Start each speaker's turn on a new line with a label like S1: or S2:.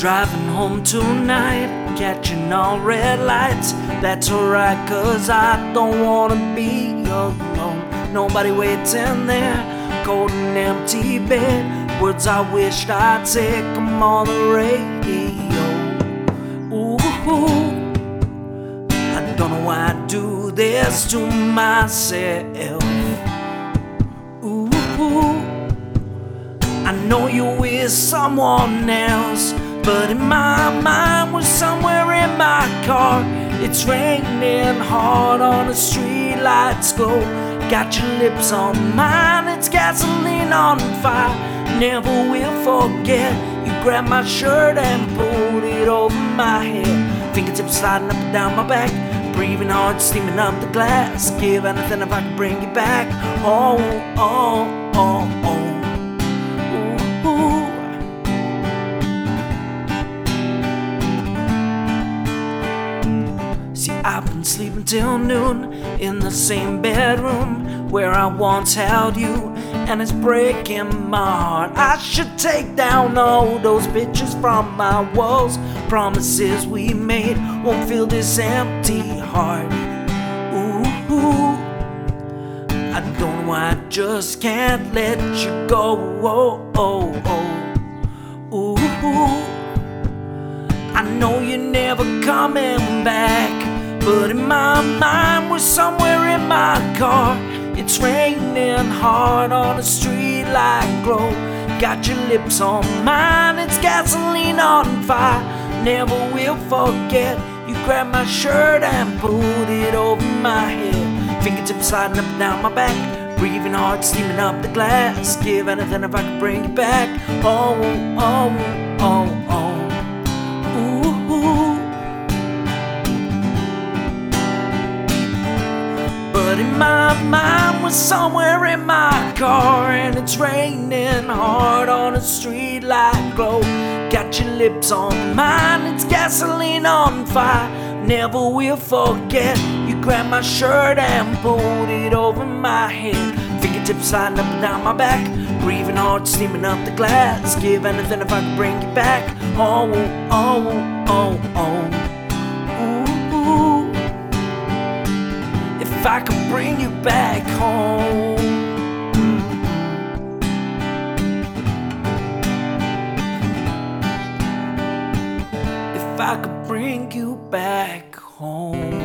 S1: Driving home tonight, catching all red lights. That's alright, cause I don't wanna be alone. Nobody waiting there, cold and empty bed. Words I wished I'd say come on the radio. Ooh, I don't know why I do this to myself. Ooh, I know you're with someone else. But in my mind, we're somewhere in my car. It's raining hard on the street lights glow. Got your lips on mine, it's gasoline on fire. Never will forget. You grabbed my shirt and pulled it over my head. Fingertips sliding up and down my back. Breathing hard, steaming up the glass. Give anything if I can bring you back. Oh, oh, I've been sleeping till noon in the same bedroom where I once held you, and it's breaking my heart. I should take down all those pictures from my walls. Promises we made won't fill this empty heart. Ooh, I don't know why I just can't let you go. Oh, oh, oh. Ooh. I know you're never coming back, but in my mind, we're somewhere in my car. It's raining hard on the street light glow. Got your lips on mine, it's gasoline on fire. Never will forget. You grabbed my shirt and pulled it over my head. Fingertips sliding up and down my back. Breathing hard, steaming up the glass. Give anything if I could bring you back. Oh, oh, oh, my mind, we're somewhere in my car, and it's raining hard on a street light glow. Got your lips on mine, it's gasoline on fire. Never will forget. You grabbed my shirt and pulled it over my head. Fingertips sliding up and down my back. Breathing hard, steaming up the glass. Give anything if I could bring you back. Oh, oh. Back home. If I could bring you back home.